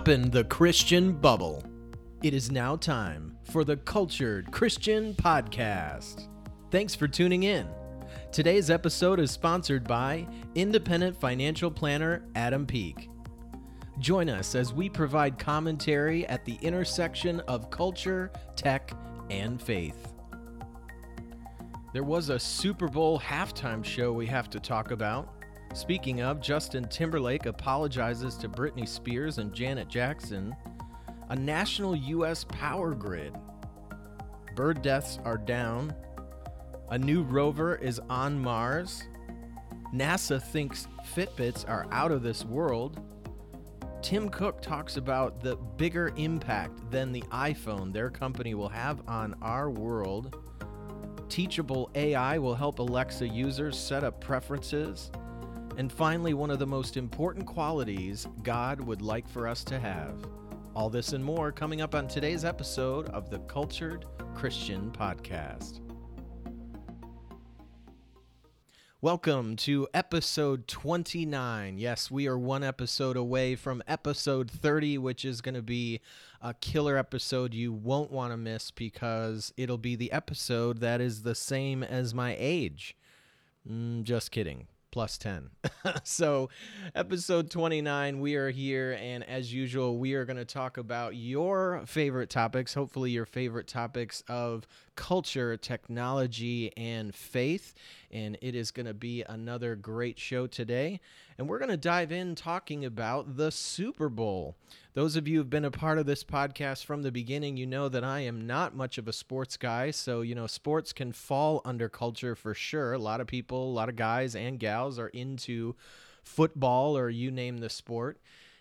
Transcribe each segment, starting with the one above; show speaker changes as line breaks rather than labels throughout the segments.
popping the Christian bubble. It is now time for the Cultured Christian Podcast. Thanks for tuning in. Today's episode is sponsored by independent financial planner Adam Peak. Join us as we provide commentary at the intersection of culture, tech, and faith. There was a Super Bowl halftime show we have to talk about. Speaking of, Justin Timberlake apologizes to Britney Spears and Janet Jackson. A national U.S. power grid. Bird deaths are down. A new rover is on Mars. NASA thinks Fitbits are out of this world. Tim Cook talks about the bigger impact than the iPhone their company will have on our world. Teachable AI will help Alexa users set up preferences. And finally, one of the most important qualities God would like for us to have. All this and more coming up on today's episode of the Cultured Christian Podcast. Welcome to episode 29. Yes, we are one episode away from episode 30, which is going to be a killer episode you won't want to miss because it'll be the episode that is the same as my age. Mm, just kidding plus 10. so, episode 29, we are here, and as usual, we are going to talk about your favorite topics, hopefully, your favorite topics of culture, technology, and faith. And it is going to be another great show today. And we're going to dive in talking about the Super Bowl. Those of you who've been a part of this podcast from the beginning, you know that I am not much of a sports guy. So, you know, sports can fall under culture for sure. A lot of people, a lot of guys and gals are into football or you name the sport.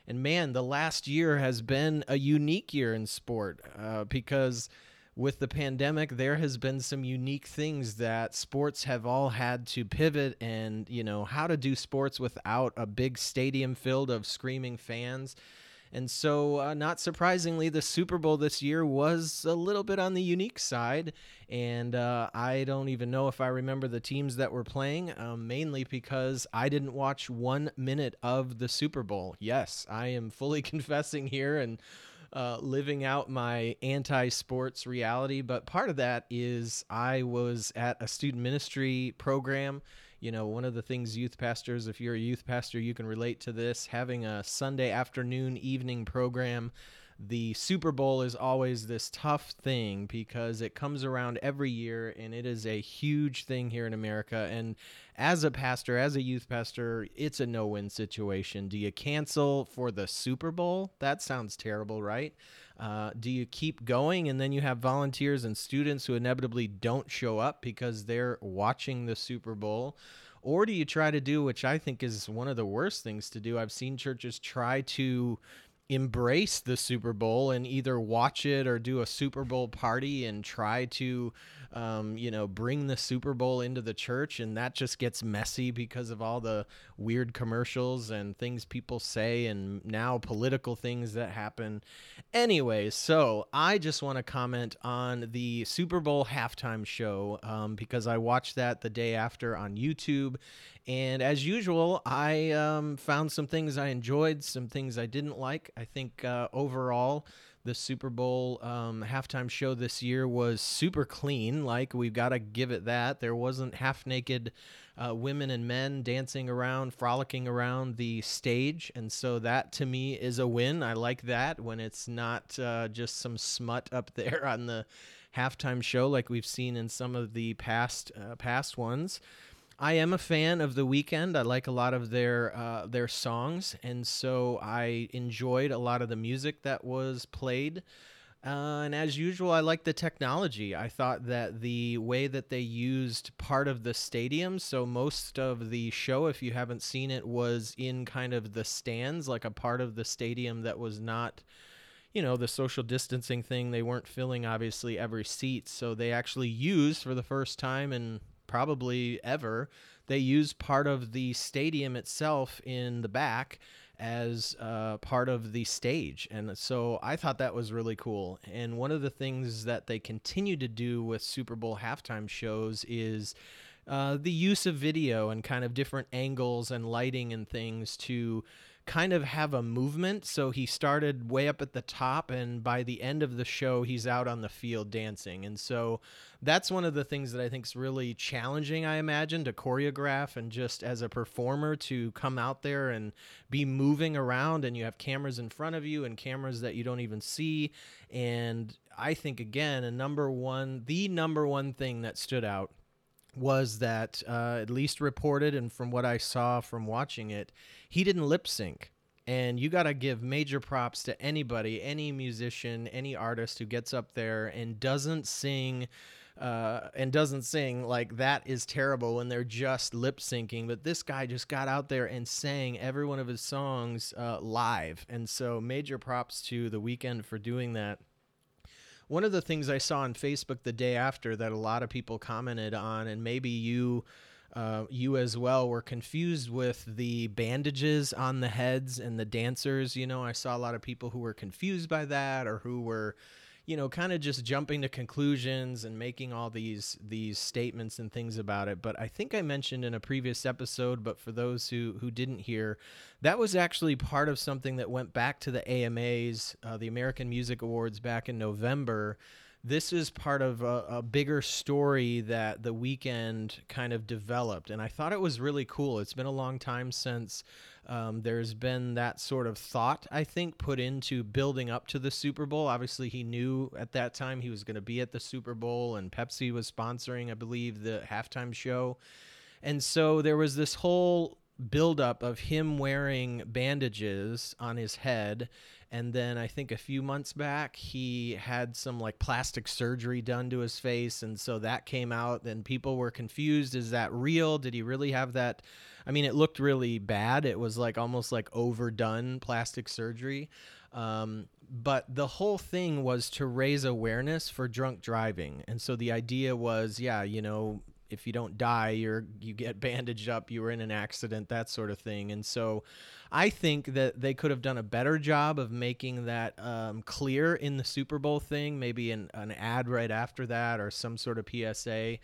And man, the last year has been a unique year in sport uh, because with the pandemic, there has been some unique things that sports have all had to pivot and, you know, how to do sports without a big stadium filled of screaming fans. And so, uh, not surprisingly, the Super Bowl this year was a little bit on the unique side. And uh, I don't even know if I remember the teams that were playing, um, mainly because I didn't watch one minute of the Super Bowl. Yes, I am fully confessing here and uh, living out my anti sports reality. But part of that is I was at a student ministry program you know, one of the things youth pastors, if you're a youth pastor, you can relate to this having a Sunday afternoon, evening program. The Super Bowl is always this tough thing because it comes around every year and it is a huge thing here in America. And as a pastor, as a youth pastor, it's a no win situation. Do you cancel for the Super Bowl? That sounds terrible, right? Uh, do you keep going and then you have volunteers and students who inevitably don't show up because they're watching the Super Bowl? Or do you try to do, which I think is one of the worst things to do? I've seen churches try to embrace the Super Bowl and either watch it or do a Super Bowl party and try to, um, you know, bring the Super Bowl into the church. And that just gets messy because of all the weird commercials and things people say and now political things that happen. Anyway, so I just want to comment on the Super Bowl halftime show um, because I watched that the day after on YouTube and as usual, I um, found some things I enjoyed, some things I didn't like. I think uh, overall, the Super Bowl um, halftime show this year was super clean. Like, we've got to give it that. There wasn't half naked uh, women and men dancing around, frolicking around the stage. And so, that to me is a win. I like that when it's not uh, just some smut up there on the halftime show like we've seen in some of the past uh, past ones. I am a fan of The Weeknd. I like a lot of their uh, their songs, and so I enjoyed a lot of the music that was played. Uh, and as usual, I like the technology. I thought that the way that they used part of the stadium, so most of the show, if you haven't seen it, was in kind of the stands, like a part of the stadium that was not, you know, the social distancing thing. They weren't filling, obviously, every seat. So they actually used for the first time in probably ever. They use part of the stadium itself in the back as uh, part of the stage. And so I thought that was really cool. And one of the things that they continue to do with Super Bowl halftime shows is uh, the use of video and kind of different angles and lighting and things to kind of have a movement. So he started way up at the top, and by the end of the show, he's out on the field dancing. And so that's one of the things that I think is really challenging, I imagine, to choreograph and just as a performer to come out there and be moving around. And you have cameras in front of you and cameras that you don't even see. And I think, again, a number one, the number one thing that stood out was that uh, at least reported and from what I saw from watching it, he didn't lip sync. And you got to give major props to anybody, any musician, any artist who gets up there and doesn't sing. Uh, and doesn't sing like that is terrible when they're just lip syncing. But this guy just got out there and sang every one of his songs uh, live, and so major props to the Weeknd for doing that. One of the things I saw on Facebook the day after that a lot of people commented on, and maybe you. Uh, you as well were confused with the bandages on the heads and the dancers. You know, I saw a lot of people who were confused by that or who were you know, kind of just jumping to conclusions and making all these these statements and things about it. But I think I mentioned in a previous episode, but for those who who didn't hear, that was actually part of something that went back to the AMAs, uh, the American Music Awards, back in November this is part of a, a, bigger story that the Weeknd kind of developed. And I thought it was really cool. It's been a long time since um, there's been that sort of thought, I think, put into building up to the Super Bowl. Obviously, he knew at that time he was going to be at the Super Bowl, and Pepsi was sponsoring, I believe, the halftime show. And so there was this whole buildup of him wearing bandages on his head and then I think a few months back, he had some like plastic surgery done to his face. And so that came out, and people were confused. Is that real? Did he really have that? I mean, it looked really bad. It was like almost like overdone plastic surgery. Um, but the whole thing was to raise awareness for drunk driving. And so the idea was, yeah, you know, if you don't die, you're you get bandaged up, you were in an accident, that sort of thing. And so I think that they could have done a better job of making that um, clear in the Super Bowl thing, maybe an, an ad right after that or some sort of PSA.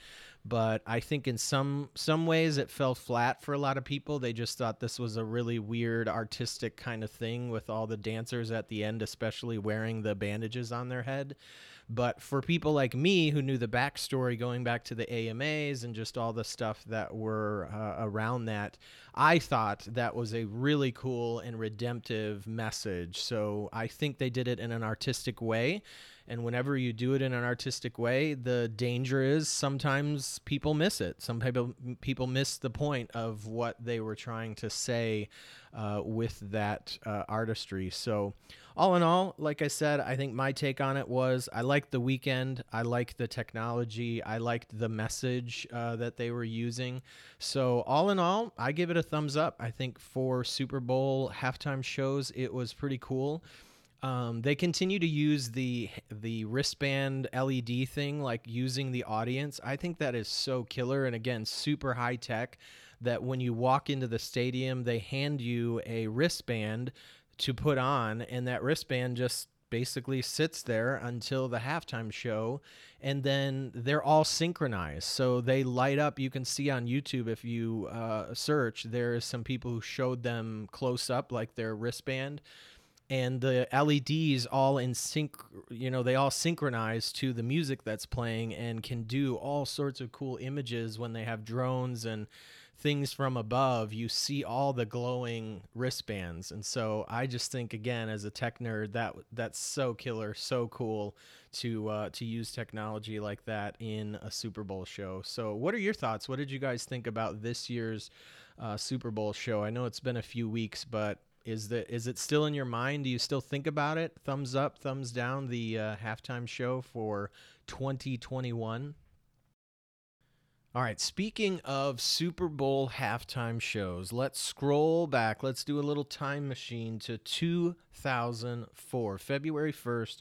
But I think in some some ways it fell flat for a lot of people. They just thought this was a really weird artistic kind of thing with all the dancers at the end, especially wearing the bandages on their head. But for people like me who knew the backstory going back to the AMAs and just all the stuff that were uh, around that, I thought that was a really cool and redemptive message. So I think they did it in an artistic way. And whenever you do it in an artistic way, the danger is sometimes people miss it. Some people people miss the point of what they were trying to say uh, with that uh, artistry. So all in all, like I said, I think my take on it was I liked the Weeknd. I liked the technology. I liked the message uh, that they were using. So, all in all, I give it a thumbs up. I think for Super Bowl halftime shows, it was pretty cool. Um, they continue to use the the wristband LED thing, like using the audience. I think that is so killer, and again, super high tech. That when you walk into the stadium, they hand you a wristband to put on, and that wristband just basically sits there until the halftime show and then they're all synchronized so they light up you can see on youtube if you uh, search there is some people who showed them close up like their wristband and the leds all in sync you know they all synchronize to the music that's playing and can do all sorts of cool images when they have drones and things from above, you see all the glowing wristbands. And so I just think again as a tech nerd that that's so killer, so cool to uh, to use technology like that in a Super Bowl show. So what are your thoughts? What did you guys think about this year's uh, Super Bowl show? I know it's been a few weeks, but is that is it still in your mind? Do you still think about it? Thumbs up, thumbs down. The uh, halftime show for 2021. All right, speaking of Super Bowl halftime shows, let's scroll back. Let's do a little time machine to 2004, February 1st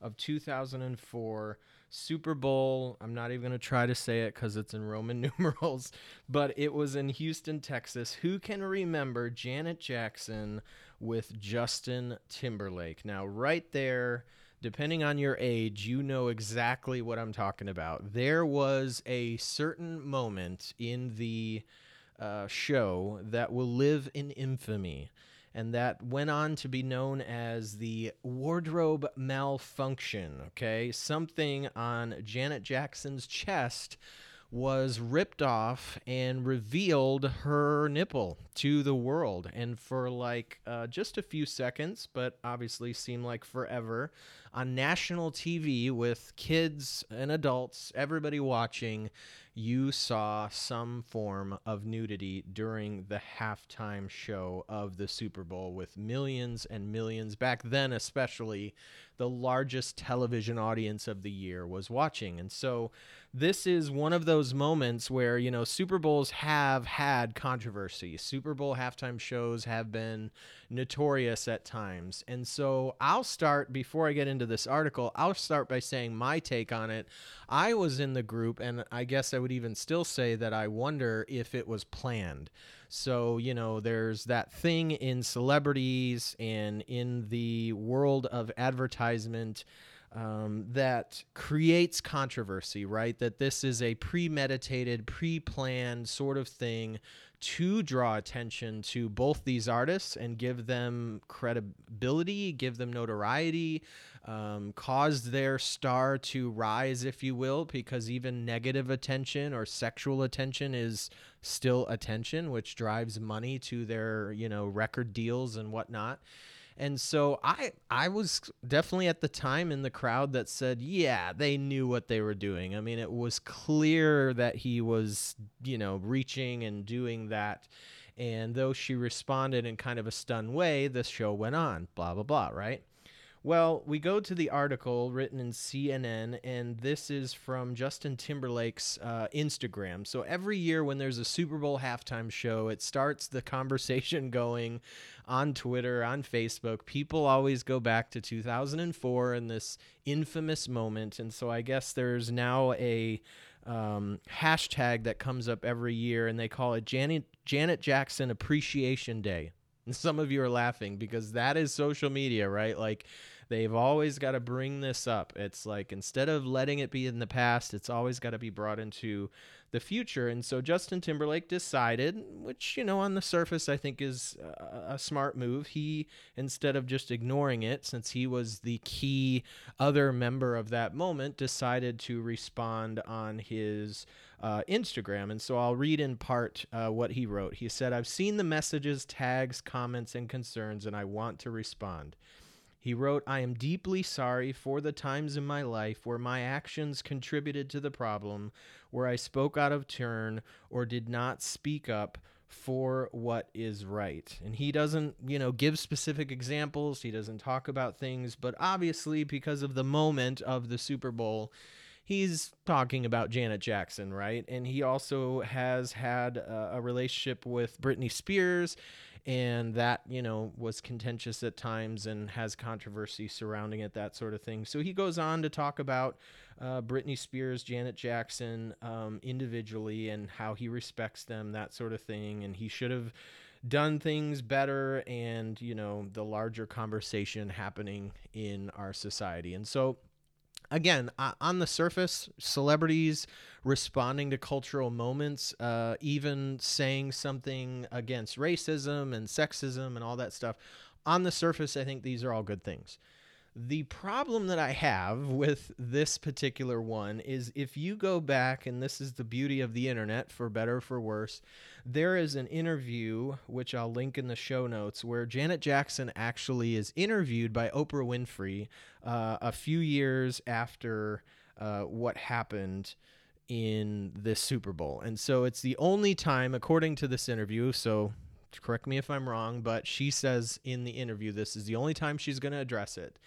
of 2004. Super Bowl. I'm not even going to try to say it because it's in Roman numerals, but it was in Houston, Texas. Who can remember Janet Jackson with Justin Timberlake? Now, right there depending on your age, you know exactly what I'm talking about. There was a certain moment in the uh, show that will live in infamy. And that went on to be known as the wardrobe malfunction. Okay, something on Janet Jackson's chest was ripped off and revealed her nipple to the world. And for like uh, just a few seconds, but obviously seemed like forever, on national TV with kids and adults, everybody watching, you saw some form of nudity during the halftime show of the Super Bowl with millions and millions, back then especially, the largest television audience of the year was watching. And so this is one of those moments where, you know, Super Bowls have had controversy. Super Bowl halftime shows have been notorious at times. And so I'll start, before I get into this article, I'll start by saying my take on it. I was in the group, and I guess I would even still say that I wonder if it was planned. So, you know, there's that thing in celebrities and in the world of advertisement um, that creates controversy, right? That this is a premeditated, pre planned sort of thing to draw attention to both these artists and give them credibility, give them notoriety, um, cause their star to rise, if you will, because even negative attention or sexual attention is still attention, which drives money to their, you know, record deals and whatnot. And so I I was definitely at the time in the crowd that said, yeah, they knew what they were doing. I mean, it was clear that he was, you know, reaching and doing that. And though she responded in kind of a stunned way, the show went on, blah blah blah, right? Well, we go to the article written in CNN, and this is from Justin Timberlake's uh, Instagram. So every year when there's a Super Bowl halftime show, it starts the conversation going on Twitter, on Facebook. People always go back to 2004 and this infamous moment. And so I guess there's now a um, hashtag that comes up every year, and they call it Janet, Janet Jackson Appreciation Day. And some of you are laughing because that is social media, right? Like, They've always got to bring this up. It's like instead of letting it be in the past, it's always got to be brought into the future. And so Justin Timberlake decided, which, you know, on the surface, I think is a, a smart move. He, instead of just ignoring it, since he was the key other member of that moment, decided to respond on his. Uh, Instagram. And so I'll read in part uh, what he wrote. He said, I've seen the messages, tags, comments, and concerns, and I want to respond. He wrote, I am deeply sorry for the times in my life where my actions contributed to the problem, where I spoke out of turn or did not speak up for what is right. And he doesn't, you know, give specific examples, he doesn't talk about things, but obviously, because of the moment of the Super Bowl, he's talking about Janet Jackson, right? And he also has had a, a relationship with Britney Spears and that you know was contentious at times and has controversy surrounding it that sort of thing. So he goes on to talk about uh, britney spears janet jackson um, individually and how he respects them that sort of thing. And he should have done things better and you know the larger conversation happening in our society. And so again uh, on the surface celebrities responding to cultural moments uh, even saying something against racism and sexism and all that stuff on the surface i think these are all good things the problem that I have with this particular one is if you go back, and this is the beauty of the internet, for better or for worse, there is an interview, which I'll link in the show notes, where Janet Jackson actually is interviewed by Oprah Winfrey uh, a few years after uh, what happened in this Super Bowl. And so it's the only time, according to this interview, so correct me if I'm wrong, but she says in the interview this is the only time she's going to address it.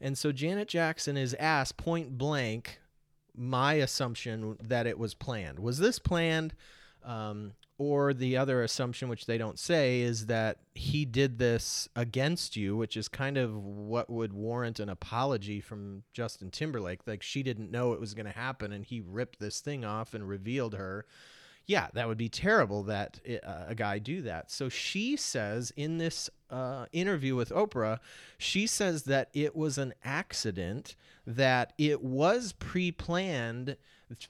And so Janet Jackson is asked point blank my assumption that it was planned. Was this planned? Um, or the other assumption, which they don't say, is that he did this against you, which is kind of what would warrant an apology from Justin Timberlake. Like she didn't know it was going to happen and he ripped this thing off and revealed her. Yeah, that would be terrible that uh, a guy do that. So she says in this uh, interview with Oprah, she says that it was an accident, that it was pre planned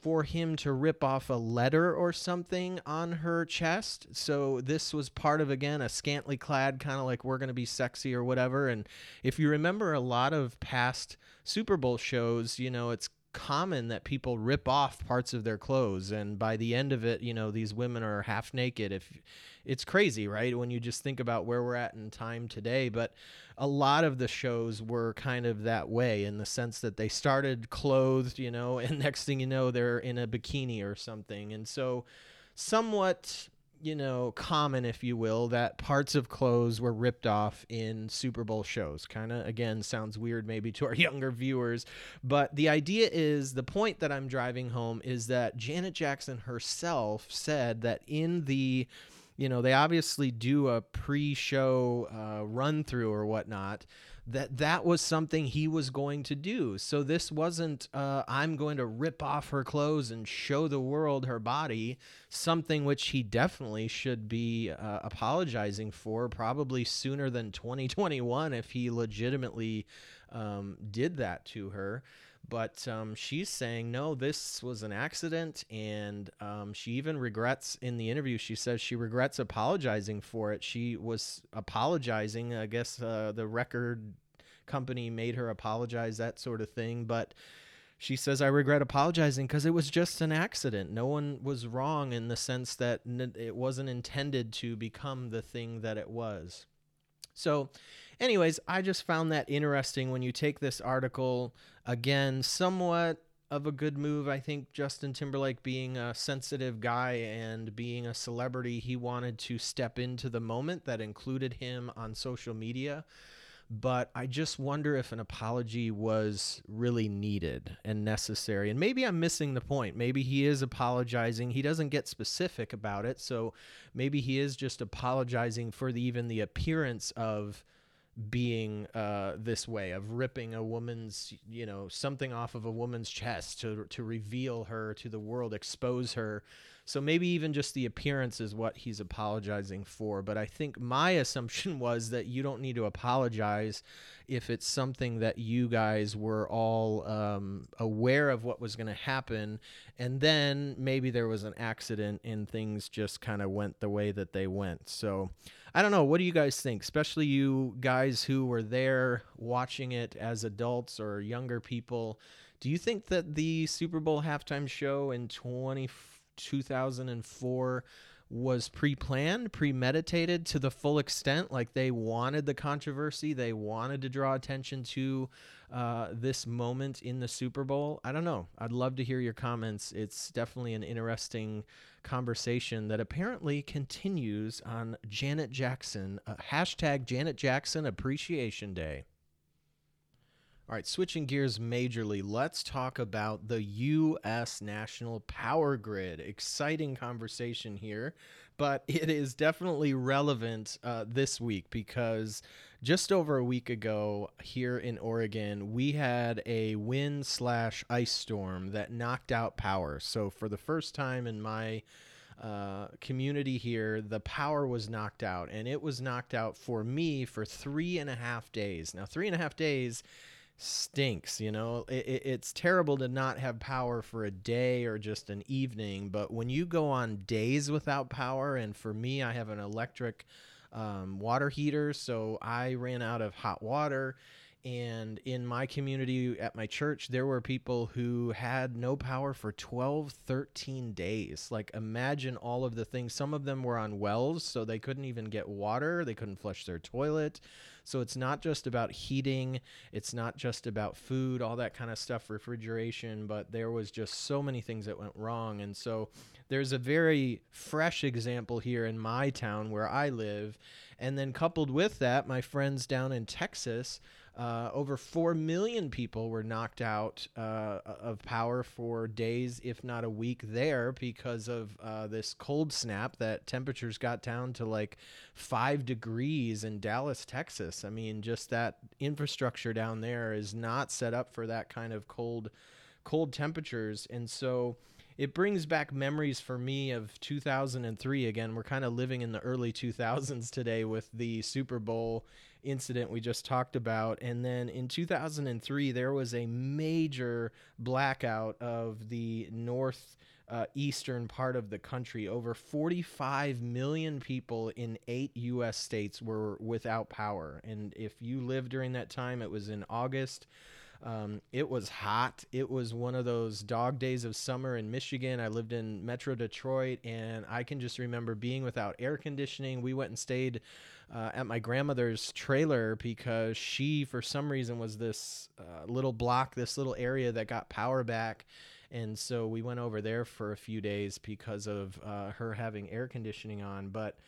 for him to rip off a letter or something on her chest. So this was part of again a scantily clad kind of like we're going to be sexy or whatever and if you remember a lot of past Super Bowl shows, you know, it's common that people rip off parts of their clothes and by the end of it you know these women are half naked. If it's crazy right when you just think about where we're at in time today but a lot of the shows were kind of that way in the sense that they started clothed you know and next thing you know they're in a bikini or something. And so somewhat you know, common, if you will, that parts of clothes were ripped off in Super Bowl shows. Kind of, again, sounds weird maybe to our younger viewers, but the idea is the point that I'm driving home is that Janet Jackson herself said that in the you know, they obviously do a pre-show uh, run through or whatnot. That that was something he was going to do. So this wasn't uh, I'm going to rip off her clothes and show the world her body. Something which he definitely should be uh, apologizing for, probably sooner than 2021 if he legitimately um, did that to her. But um, she's saying, no, this was an accident. And um, she even regrets in the interview, she says she regrets apologizing for it. She was apologizing. I guess uh, the record company made her apologize, that sort of thing. But she says, I regret apologizing because it was just an accident. No one was wrong in the sense that it wasn't intended to become the thing that it was. So, anyways, I just found that interesting when you take this article again, somewhat of a good move. I think Justin Timberlake, being a sensitive guy and being a celebrity, he wanted to step into the moment that included him on social media. But I just wonder if an apology was really needed and necessary. And maybe I'm missing the point. Maybe he is apologizing. He doesn't get specific about it. So maybe he is just apologizing for the, even the appearance of being uh, this way of ripping a woman's you know something off of a woman's chest to to reveal her to the world expose her. So maybe even just the appearance is what he's apologizing for. But i think my assumption was that you don't need to apologize if it's something that you guys were all um, aware of what was going to happen. And then maybe there was an accident and things just kind of went the way that they went. So I don't know. What do you guys think? Especially you guys who were there watching it as adults or younger people. Do you think that the Super Bowl halftime show in 20, 2004 was pre-planned, premeditated to the full extent. Like they wanted the controversy, they wanted to draw attention to uh, this moment in the Super Bowl. I don't know. I'd love to hear your comments. It's definitely an interesting conversation that apparently continues on Janet Jackson. Uh, hashtag Janet Jackson Appreciation Day. All right, switching gears majorly, let's talk about the U.S. national power grid. Exciting conversation here, but it is definitely relevant uh, this week because just over a week ago here in Oregon, we had a wind slash ice storm that knocked out power. So for the first time in my uh, community here, the power was knocked out, and it was knocked out for me for three and a half days. Now, three and a half days stinks you know? It, it, it's terrible to not have power for a day or just an evening but when you go on days without power and for me i have an electric um, water heater so i ran out of hot water and in my community at my church there were people who had no power for 12 13 days. Like imagine all of the things. Some of them were on wells so they couldn't even get water they couldn't flush their toilet so it's not just about heating it's not just about food all that kind of stuff refrigeration but there was just so many things that went wrong. And so there's a very fresh example here in my town where i live and then coupled with that my friends down in texas uh, over 4 million people were knocked out uh, of power for days, if not a week, there because of uh, this cold snap that temperatures got down to like five degrees in Dallas, Texas. I mean, just that infrastructure down there is not set up for that kind of cold, cold temperatures. And so it brings back memories for me of 2003 again. We're kind of living in the early 2000s today with the super bowl incident we just talked about. And then in 2003 there was a major blackout of the north uh, eastern part of the country. Over 45 million people in eight us states were without power. And if you lived during that time it was in august um, it was hot. It was one of those dog days of summer in Michigan. I lived in Metro Detroit, and I can just remember being without air conditioning. We went and stayed uh, at my grandmother's trailer because she, for some reason, was this uh, little block, this little area that got power back. And so we went over there for a few days because of uh, her having air conditioning on. But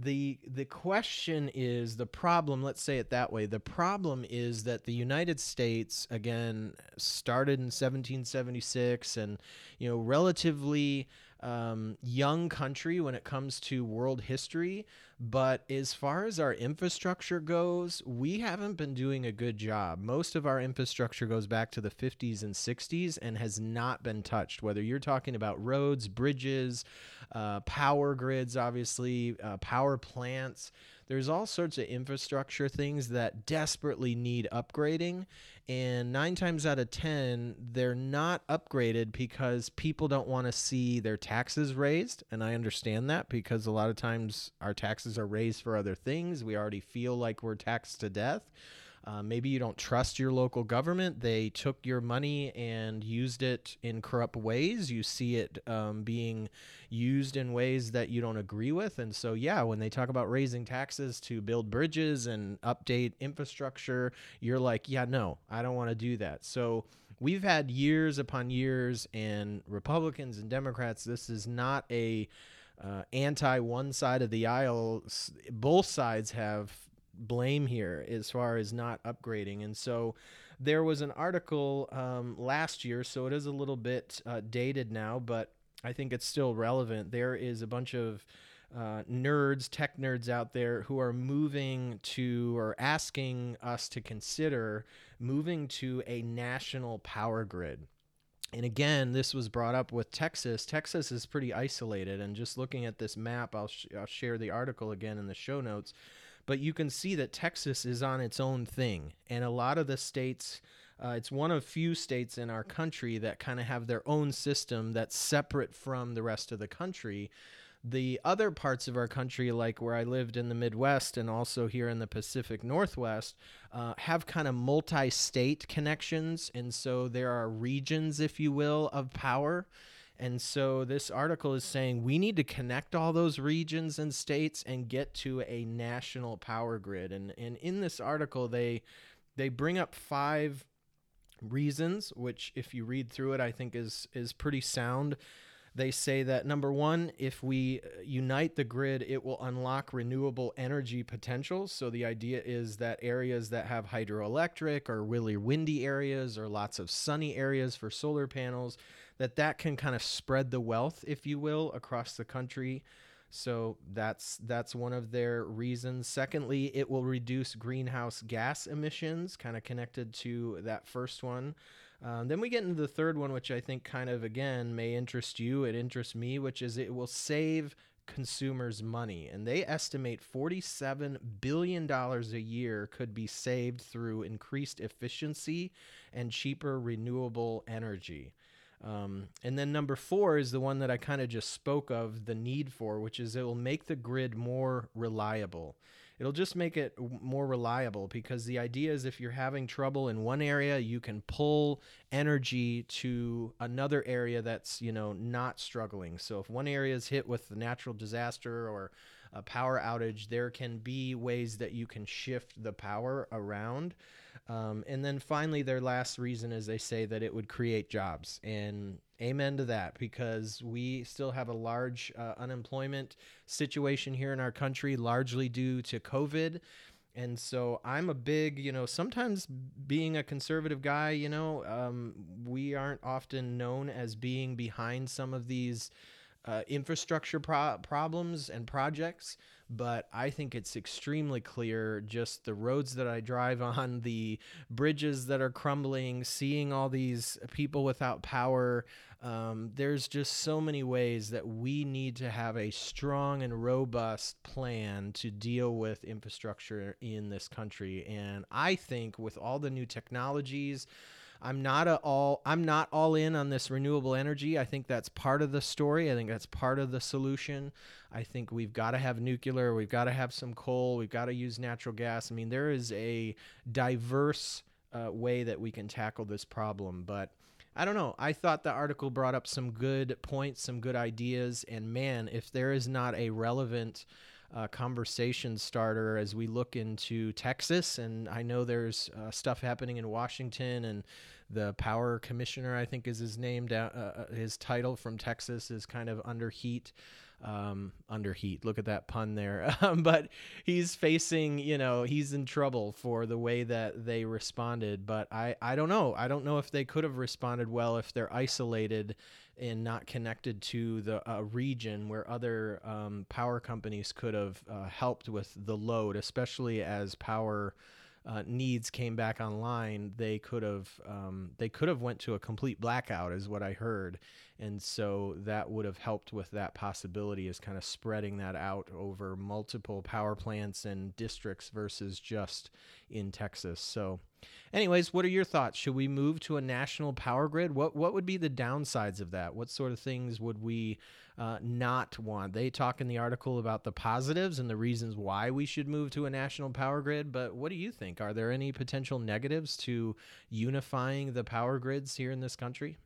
the the question is the problem let's say it that way the problem is that the united states again started in 1776 and you know relatively um, young country when it comes to world history. But as far as our infrastructure goes, we haven't been doing a good job. Most of our infrastructure goes back to the 50s and 60s and has not been touched. Whether you're talking about roads, bridges, uh, power grids, obviously, uh, power plants there's all sorts of infrastructure things that desperately need upgrading and 9 times out of 10 they're not upgraded because people don't want to see their taxes raised and I understand that because a lot of times our taxes are raised for other things. We already feel like we're taxed to death uh, maybe you don't trust your local government. They took your money and used it in corrupt ways. You see it um, being used in ways that you don't agree with. And so, yeah, when they talk about raising taxes to build bridges and update infrastructure, you're like, yeah, no, I don't want to do that. So, we've had years upon years, and Republicans and Democrats, this is not a uh, anti one side of the aisle. Both sides have blame here as far as not upgrading. And so there was an article um, last year, so it is a little bit uh, dated now, but I think it's still relevant. There is a bunch of uh, nerds, tech nerds out there who are moving to or asking us to consider moving to a national power grid. And again, this was brought up with Texas. Texas is pretty isolated. And just looking at this map, I'll, sh- I'll share the article again in the show notes but you can see that Texas is on its own thing, and a lot of the states. Uh, it's one of few states in our country that kind of have their own system that's separate from the rest of the country. The other parts of our country, like where I lived in the Midwest and also here in the Pacific Northwest, uh, have kind of multi state connections. And so there are regions, if you will, of power. And so this article is saying we need to connect all those regions and states and get to a national power grid. And and in this article they they bring up five reasons which if you read through it I think is is pretty sound. They say that number 1, if we uh, unite the grid, it will unlock renewable energy potentials. So the idea is that areas that have hydroelectric or really windy areas or lots of sunny areas for solar panels that that can kind of spread the wealth, if you will, across the country. So that's that's one of their reasons. Secondly, it will reduce greenhouse gas emissions, kind of connected to that first one. Um, then we get into the third one, which I think kind of again may interest you. It interests me, which is it will save consumers money, and they estimate forty-seven billion dollars a year could be saved through increased efficiency and cheaper renewable energy. Um, and then number four is the one that I kind of just spoke of the need for, which is it will make the grid more reliable. It'll just make it more reliable because the idea is if you're having trouble in one area, you can pull energy to another area that's, you know, not struggling. So if one area is hit with a natural disaster or a power outage, there can be ways that you can shift the power around. Um, and then finally, their last reason is they say that it would create jobs. And amen to that because we still have a large uh, unemployment situation here in our country, largely due to COVID. And so I'm a big, you know, sometimes being a conservative guy, you know, um, we aren't often known as being behind some of these uh, infrastructure pro- problems and projects. But I think it's extremely clear just the roads that I drive on, the bridges that are crumbling, seeing all these people without power. Um, there's just so many ways that we need to have a strong and robust plan to deal with infrastructure in this country. And I think with all the new technologies, I'm not all I'm not all in on this renewable energy. I think that's part of the story. I think that's part of the solution. I think we've got to have nuclear, we've got to have some coal, we've got to use natural gas. I mean, there is a diverse uh, way that we can tackle this problem, but I don't know. I thought the article brought up some good points, some good ideas, and man, if there is not a relevant uh, conversation starter as we look into Texas. And I know there's uh, stuff happening in Washington, and the power commissioner, I think, is his name. Uh, uh, his title from Texas is kind of under heat. Um, under heat. Look at that pun there. Um, but he's facing, you know, he's in trouble for the way that they responded. But I, I don't know. I don't know if they could have responded well if they're isolated and not connected to the uh, region where other um, power companies could have uh, helped with the load, especially as power uh, needs came back online. They could have um, they could have went to a complete blackout, is what I heard, and so that would have helped with that possibility, is kind of spreading that out over multiple power plants and districts versus just in Texas. So Anyways, what are your thoughts? Should we move to a national power grid? What what would be the downsides of that? What sort of things would we uh, not want? They talk in the article about the positives and the reasons why we should move to a national power grid. But what do you think? Are there any potential negatives to unifying the power grids here in this country?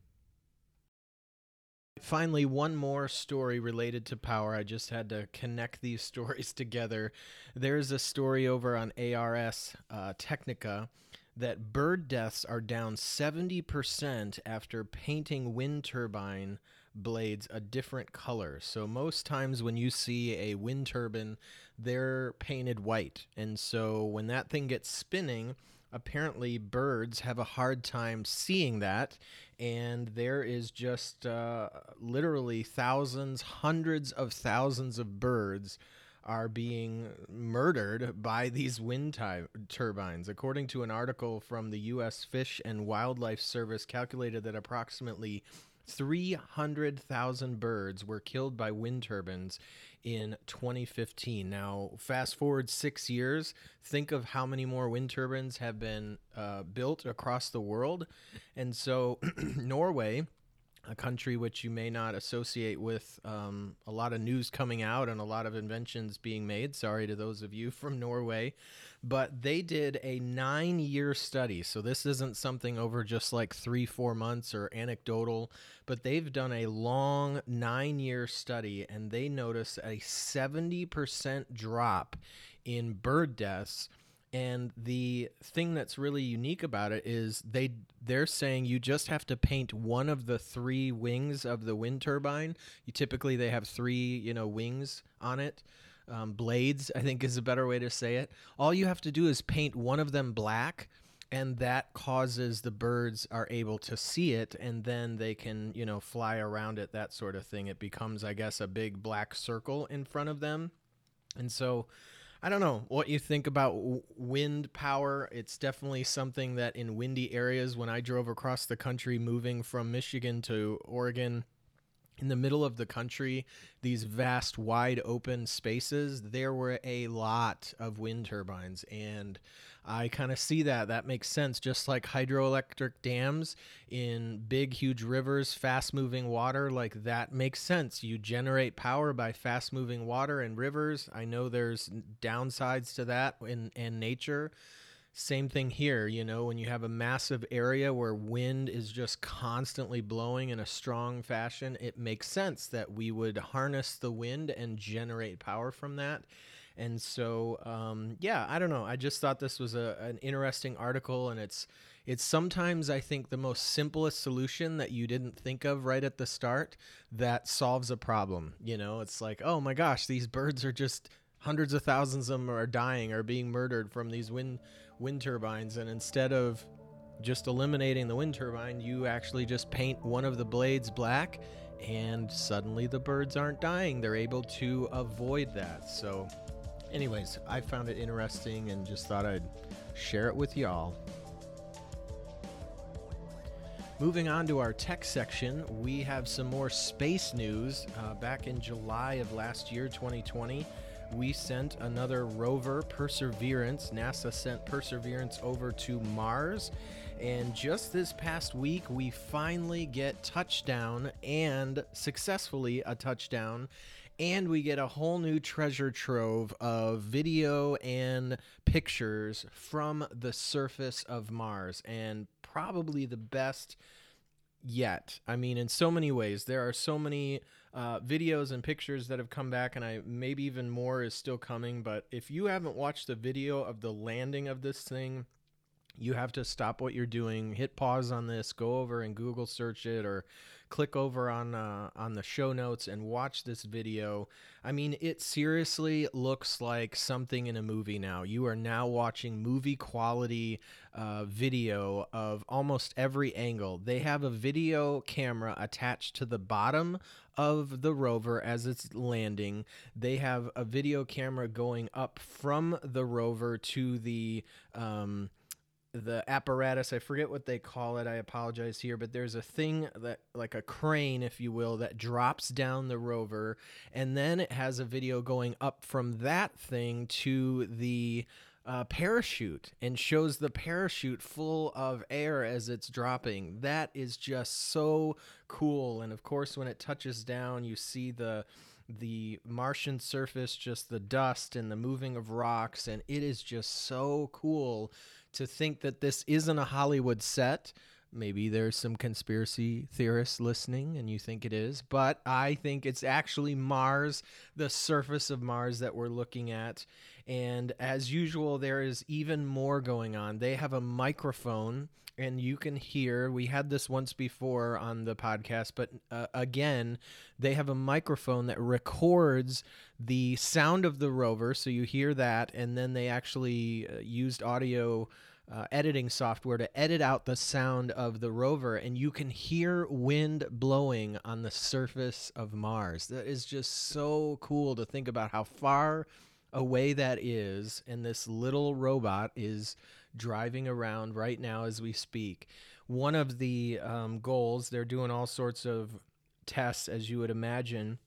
Finally, one more story related to power. I just had to connect these stories together. There's a story over on ARS uh, Technica that bird deaths are down 70% after painting wind turbine blades a different color. So most times when you see a wind turbine, they're painted white. And so when that thing gets spinning, apparently birds have a hard time seeing that and there is just uh, literally thousands hundreds of thousands of birds are being murdered by these wind turbines. According to an article from the U.S. Fish and Wildlife Service, calculated that approximately 300,000 birds were killed by wind turbines in 2015. Now, fast forward six years, think of how many more wind turbines have been uh, built across the world. And so, Norway a country which you may not associate with um, a lot of news coming out and a lot of inventions being made. Sorry to those of you from Norway. But they did a nine year study. So this isn't something over just like three, four months or anecdotal, but they've done a long nine year study and they noticed a 70% drop in bird deaths and the thing that's really unique about it is they they're saying you just have to paint one of the three wings of the wind turbine. You typically they have three you know wings on it. Um, blades i think is a better way to say it. All you have to do is paint one of them black and that causes the birds are able to see it and then they can you know fly around it that sort of thing. It becomes i guess a big black circle in front of them. And so I don't know what you think about wind power. It's definitely something that in windy areas, when I drove across the country moving from Michigan to Oregon, in the middle of the country, these vast, wide open spaces, there were a lot of wind turbines. And I kind of see that. That makes sense. Just like hydroelectric dams in big, huge rivers, fast moving water, like that makes sense. You generate power by fast moving water and rivers. I know there's downsides to that in, in nature. Same thing here, you know, when you have a massive area where wind is just constantly blowing in a strong fashion, it makes sense that we would harness the wind and generate power from that. And so, um, yeah, I don't know. I just thought this was a, an interesting article, and it's it's sometimes I think the most simplest solution that you didn't think of right at the start that solves a problem. You know, it's like, oh my gosh, these birds are just hundreds of thousands of them are dying or being murdered from these wind wind turbines, and instead of just eliminating the wind turbine, you actually just paint one of the blades black and suddenly the birds aren't dying. They're able to avoid that. So anyways, I found it interesting and just thought I'd share it with y'all. Moving on to our tech section, we have some more space news. Uh, back in July of last year, 2020, we sent another rover, Perseverance. NASA sent Perseverance over to Mars. And just this past week, we finally get touchdown and successfully a touchdown. And we get a whole new treasure trove of video and pictures from the surface of Mars. And probably the best yet. I mean, in so many ways, there are so many uh, videos and pictures that have come back, and I maybe even more is still coming. But if you haven't watched the video of the landing of this thing, you have to stop what you're doing, hit pause on this, go over and Google search it, or click over on uh, on the show notes and watch this video. I mean, it seriously looks like something in a movie now. You are now watching movie quality uh, video of almost every angle. They have a video camera attached to the bottom of the rover as it's landing. They have a video camera going up from the rover to the um, the apparatus i forget what they call it i apologize here but there's a thing that like a crane if you will that drops down the rover and then it has a video going up from that thing to the uh, parachute and shows the parachute full of air as it's dropping. That is just so cool and of course when it touches down you see the the Martian surface, just the dust and the moving of rocks, and it is just so cool to think that this isn't a Hollywood set. Maybe there's some conspiracy theorists listening and you think it is, but I think it's actually Mars, the surface of Mars that we're looking at. And as usual, there is even more going on. They have a microphone and you can hear we had this once before on the podcast but uh, again they have a microphone that records the sound of the rover so you hear that and then they actually uh, used audio uh, editing software to edit out the sound of the rover and you can hear wind blowing on the surface of mars. That is just so cool to think about how far away that is and this little robot is driving around right now as we speak. One of the um, goals, they're doing all sorts of tests, as you would imagine.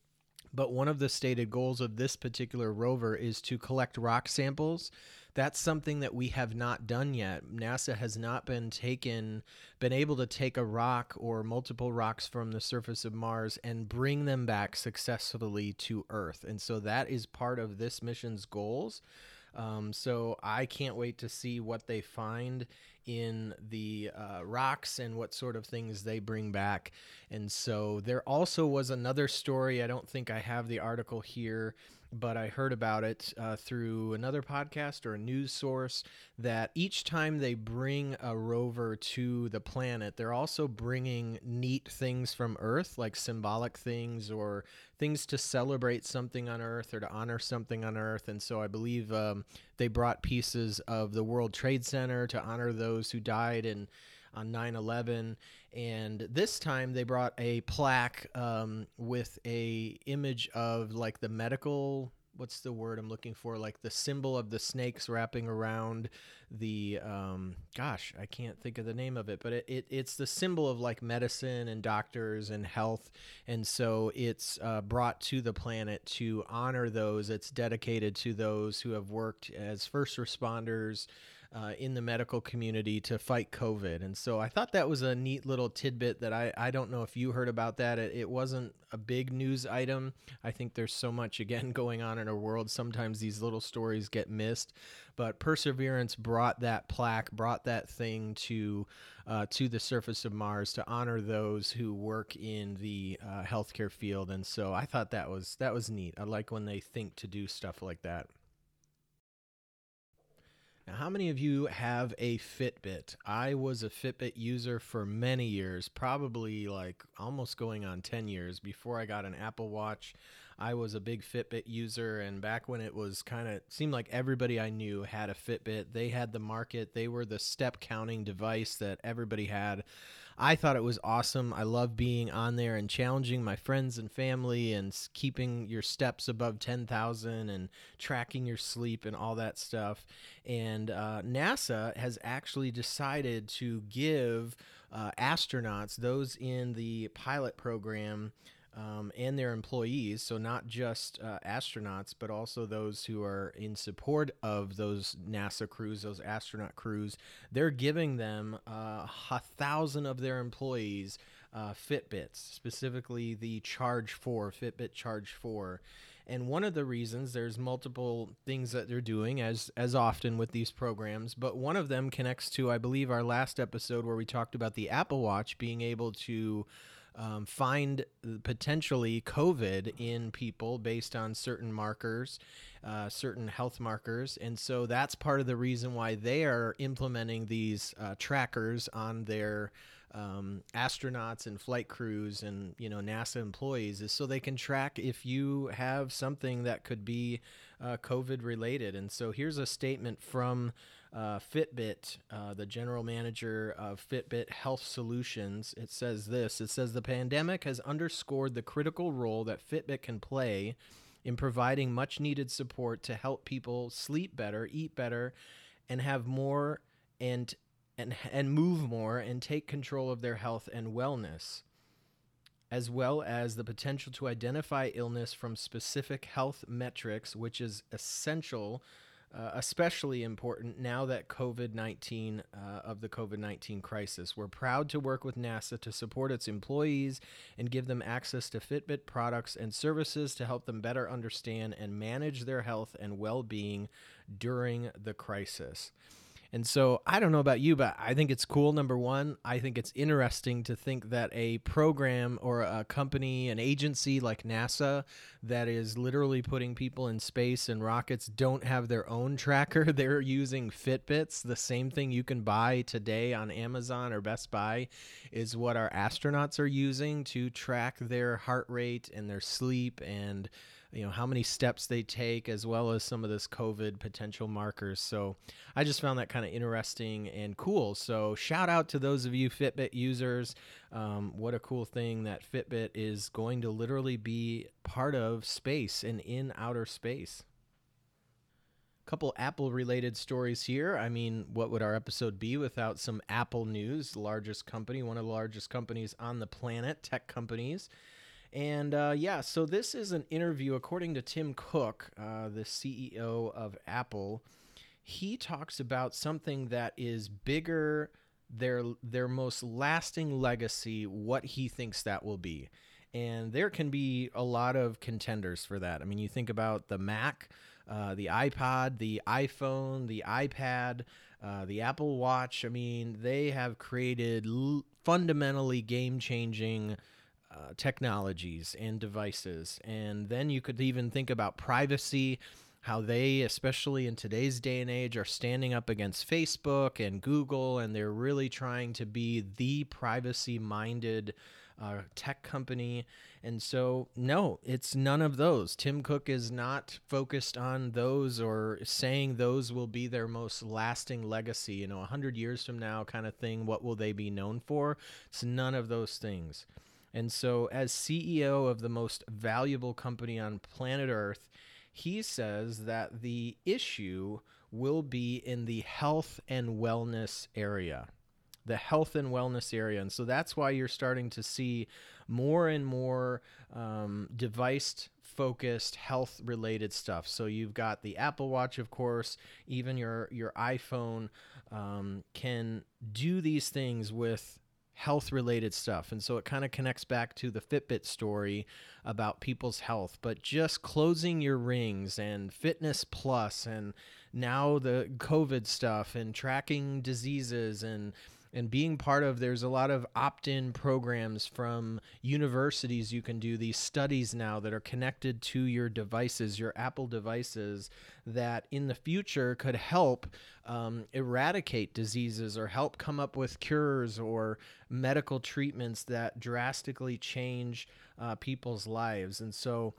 But one of the stated goals of this particular rover is to collect rock samples. That's something that we have not done yet. NASA has not been taken, been able to take a rock or multiple rocks from the surface of Mars and bring them back successfully to Earth. And so that is part of this mission's goals. Um, so I can't wait to see what they find in the uh, rocks and what sort of things they bring back. And so there also was another story. I don't think I have the article here but I heard about it uh, through another podcast or a news source that each time they bring a rover to the planet, they're also bringing neat things from Earth, like symbolic things or things to celebrate something on Earth or to honor something on Earth. And so I believe um, they brought pieces of the World Trade Center to honor those who died in on 9/11, and this time they brought a plaque um, with a image of like the medical. What's the word I'm looking for? Like the symbol of the snakes wrapping around the um, gosh, I can't think of the name of it, but it, it it's the symbol of like medicine and doctors and health, and so it's uh, brought to the planet to honor those. It's dedicated to those who have worked as first responders uh, in the medical community to fight COVID. And so I thought that was a neat little tidbit that I, I don't know if you heard about that. It, it wasn't a big news item. I think there's so much, again, going on in our world. Sometimes these little stories get missed. But Perseverance brought that plaque, brought that thing to uh, to the surface of Mars to honor those who work in the uh, healthcare field. And so I thought that was that was neat. I like when they think to do stuff like that. Now, how many of you have a Fitbit? I was a Fitbit user for many years, probably like almost going on 10 years before I got an Apple Watch. I was a big Fitbit user, and back when it was kind of seemed like everybody I knew had a Fitbit, they had the market, they were the step counting device that everybody had. I thought it was awesome. I love being on there and challenging my friends and family and keeping your steps above 10,000 and tracking your sleep and all that stuff. And uh, NASA has actually decided to give uh, astronauts, those in the pilot program, um, and their employees. So, not just uh, astronauts, but also those who are in support of those NASA crews, those astronaut crews. They're giving them uh, a thousand of their employees uh, Fitbits, specifically the Charge 4, Fitbit Charge 4. And one of the reasons there's multiple things that they're doing as as often with these programs, but one of them connects to I believe our last episode where we talked about the Apple Watch being able to um, find potentially COVID in people based on certain markers, uh, certain health markers. And so that's part of the reason why they are implementing these uh, trackers on their. Um, astronauts and flight crews and you know NASA employees is so they can track if you have something that could be uh, COVID related. And so here's a statement from uh, Fitbit, uh, the general manager of Fitbit Health Solutions. It says this it says the pandemic has underscored the critical role that Fitbit can play in providing much needed support to help people sleep better, eat better, and have more and and and move more and take control of their health and wellness as well as the potential to identify illness from specific health metrics which is essential uh, especially important now that COVID 19 uh, of the COVID 19 crisis. We're proud to work with NASA to support its employees and give them access to Fitbit products and services to help them better understand and manage their health and well being during the crisis. And so I don't know about you, but I think it's cool. Number one, I think it's interesting to think that a program or a company, an agency like NASA that is literally putting people in space and rockets don't have their own tracker. They're using Fitbits. The same thing you can buy today on Amazon or Best Buy is what our astronauts are using to track their heart rate and their sleep and you know how many steps they take as well as some of this covid potential markers. So i just found that kind of interesting and cool. So shout out to those of you fitbit users. Um, what a cool thing that fitbit is going to literally be part of space and in outer space. Couple apple related stories here. I mean what would our episode be without some apple news? Largest company one of the largest companies on the planet tech companies and uh, yeah, so this is an interview, according to Tim Cook, uh, the CEO of Apple. He talks about something that is bigger, their their most lasting legacy, what he thinks that will be. And there can be a lot of contenders for that. I mean, you think about the Mac, uh, the iPod, the iPhone, the iPad, uh, the Apple Watch. I mean, they have created l- fundamentally game changing uh, technologies and devices. And then you could even think about privacy, how they, especially in today's day and age, are standing up against Facebook and Google, and they're really trying to be the privacy minded. Uh, tech company. And so, no, it's none of those. Tim Cook is not focused on those or saying those will be their most lasting legacy. You know, 100 years from now, kind of thing. What will they be known for? It's none of those things. And so, as CEO of the most valuable company on planet Earth, he says that the issue will be in the health and wellness area. The health and wellness area. And so that's why you're starting to see more and more um, device focused health related stuff. So you've got the Apple Watch, of course, even your, your iPhone um, can do these things with health related stuff. And so it kind of connects back to the Fitbit story about people's health, but just closing your rings and fitness plus and now the COVID stuff and tracking diseases and and being part of there's a lot of opt-in programs from universities you can do these studies now that are connected to your devices your apple devices that in the future could help um, eradicate diseases or help come up with cures or medical treatments that drastically change uh, people's lives. And so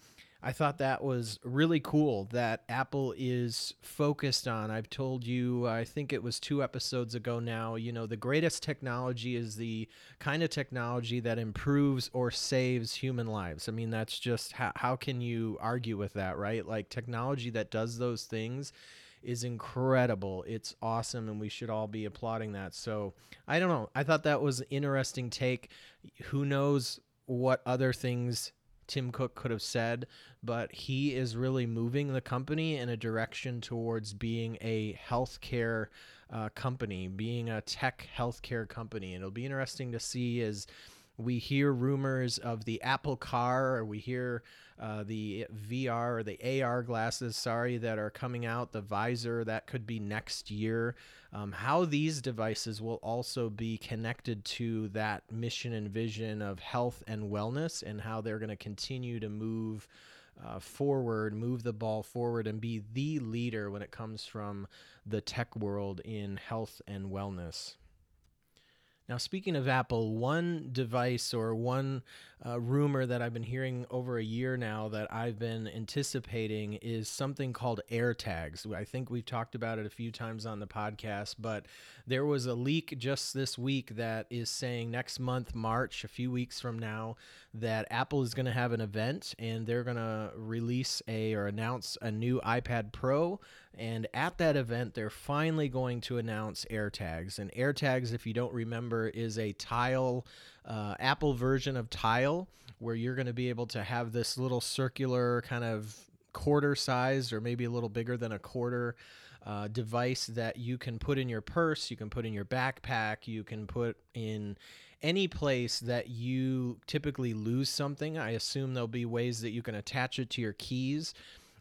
I thought that was really cool that Apple is focused on. I've told you, I think it was two episodes ago now, you know, the greatest technology is the kind of technology that improves or saves human lives. I mean, that's just how, how can you argue with that, right? Like technology that does those things is incredible. It's awesome, and we should all be applauding that. So I don't know. I thought that was an interesting take. Who knows what other things Tim Cook could have said, but he is really moving the company in a direction towards being a healthcare uh, company, being a tech healthcare company. And it'll be interesting to see as we hear rumors of the Apple Car, or we hear uh, the VR or the AR glasses, sorry, that are coming out, the visor that could be next year. Um, how these devices will also be connected to that mission and vision of health and wellness, and how they're going to continue to move. Uh, forward, move the ball forward, and be the leader when it comes from the tech world in health and wellness. Now, speaking of Apple, one device or one uh, rumor that I've been hearing over a year now that I've been anticipating is something called AirTags. I think we've talked about it a few times on the podcast, but there was a leak just this week that is saying next month, March, a few weeks from now, that Apple is going to have an event and they're going to release a or announce a new iPad Pro and at that event, they're finally going to announce AirTags. And AirTags, if you don't remember, is a tile, uh, Apple version of tile, where you're going to be able to have this little circular kind of quarter size or maybe a little bigger than a quarter. Uh, device that you can put in your purse, you can put in your backpack, you can put in any place that you typically lose something. I assume there'll be ways that you can attach it to your keys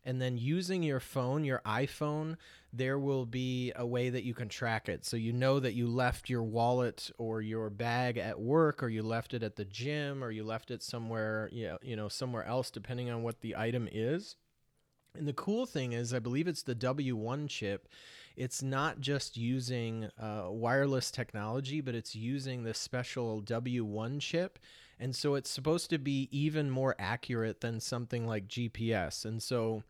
and then using your phone, your iPhone, there will be a way that you can track it. So you know that you left your wallet or your bag at work or you left it at the gym or you left it somewhere, you know, you know somewhere else depending on what the item is. And the cool thing is, I believe it's the W1 chip. It's not just using uh, wireless technology, but it's using this special W1 chip. And so it's supposed to be even more accurate than something like GPS. And so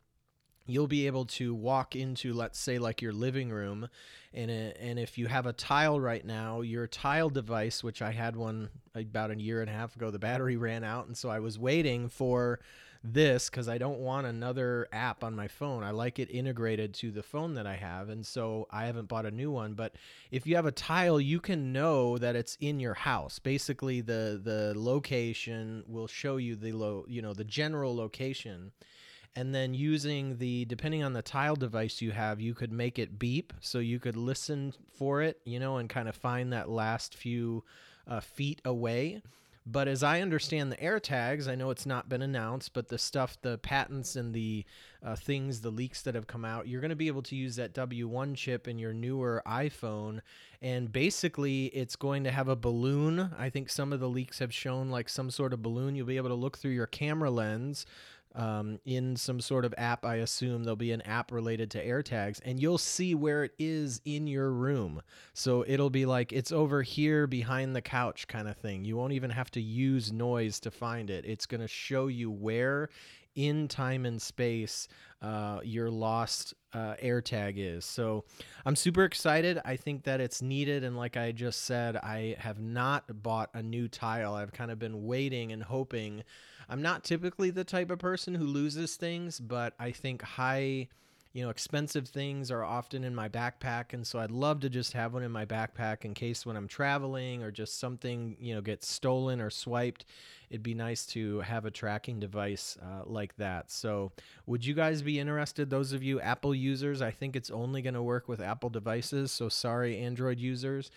you'll be able to walk into let's say like your living room and and if you have a tile right now your tile device which I had one about a year and a half ago the battery ran out and so I was waiting for this cuz I don't want another app on my phone. I like it integrated to the phone that I have and so I haven't bought a new one but if you have a tile you can know that it's in your house. Basically the the location will show you the low you know the general location and then using the depending on the tile device you have you could make it beep so you could listen for it you know and kind of find that last few uh, feet away. But as i understand the air tags, i know it's not been announced but the stuff the patents and the uh, things the leaks that have come out you're going to be able to use that w1 chip in your newer iphone. And basically it's going to have a balloon. I think some of the leaks have shown like some sort of balloon. You'll be able to look through your camera lens um, in some sort of app. I assume there'll be an app related to AirTags, and you'll see where it is in your room. So it'll be like it's over here behind the couch kind of thing. You won't even have to use noise to find it. It's going to show you where in time and space uh, your lost uh, AirTag is. So I'm super excited. I think that it's needed. And like I just said, I have not bought a new tile. I've kind of been waiting and hoping I'm not typically the type of person who loses things, but I think high, you know, expensive things are often in my backpack. And so I'd love to just have one in my backpack in case when I'm traveling or just something, you know, gets stolen or swiped. It'd be nice to have a tracking device uh, like that. So, would you guys be interested? Those of you Apple users, I think it's only going to work with Apple devices. So, sorry, Android users.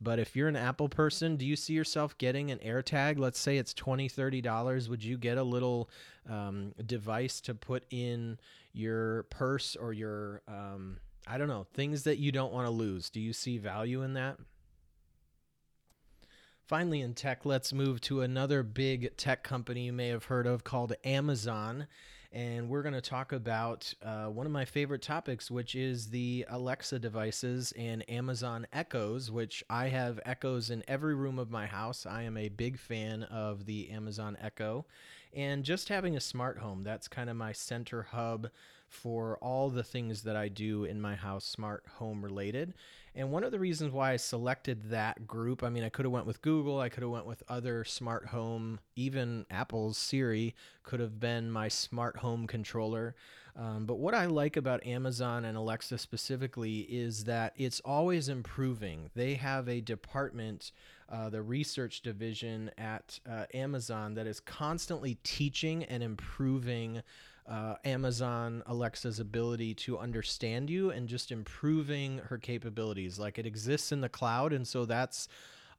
But if you're an Apple person, do you see yourself getting an AirTag? Let's say it's $20, $30. Would you get a little um, device to put in your purse or your, um, I don't know, things that you don't want to lose? Do you see value in that? Finally, in tech, let's move to another big tech company you may have heard of called Amazon. And we're going to talk about uh, one of my favorite topics, which is the Alexa devices and Amazon Echoes, which I have Echoes in every room of my house. I am a big fan of the Amazon Echo, and just having a smart home, that's kind of my center hub for all the things that I do in my house, smart home related. And one of the reasons why I selected that group, I mean, I could have went with Google, I could have went with other smart home, even Apple's Siri could have been my smart home controller. Um, but what I like about Amazon and Alexa specifically is that it's always improving. They have a department, uh, the research division at uh, Amazon, that is constantly teaching and improving uh, Amazon Alexa's ability to understand you and just improving her capabilities. Like it exists in the cloud, and so that's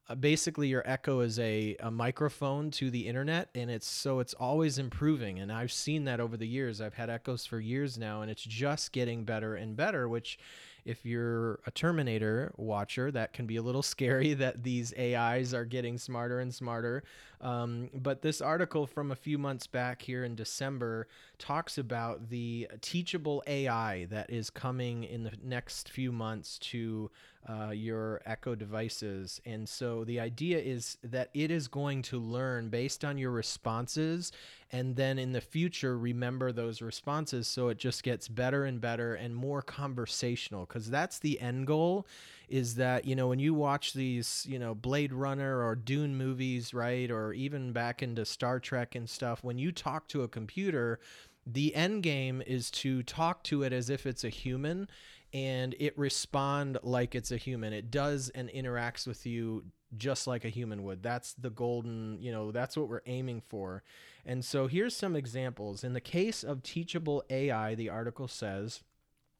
uh, basically your Echo is a, a microphone to the internet, and it's so it's always improving. And I've seen that over the years. I've had Echoes for years now, and it's just getting better and better, which if you're a Terminator watcher, that can be a little scary that these AIs are getting smarter and smarter. Um, but this article from a few months back here in December talks about the teachable AI that is coming in the next few months to uh, your Echo devices. And so the idea is that it is going to learn based on your responses and then in the future remember those responses so it just gets better and better and more conversational because that's the end goal is that you know when you watch these you know blade runner or dune movies right or even back into star trek and stuff when you talk to a computer the end game is to talk to it as if it's a human and it respond like it's a human. It does and interacts with you just like a human would. That's the golden you know that's what we're aiming for. And so here's some examples. In the case of teachable ai the article says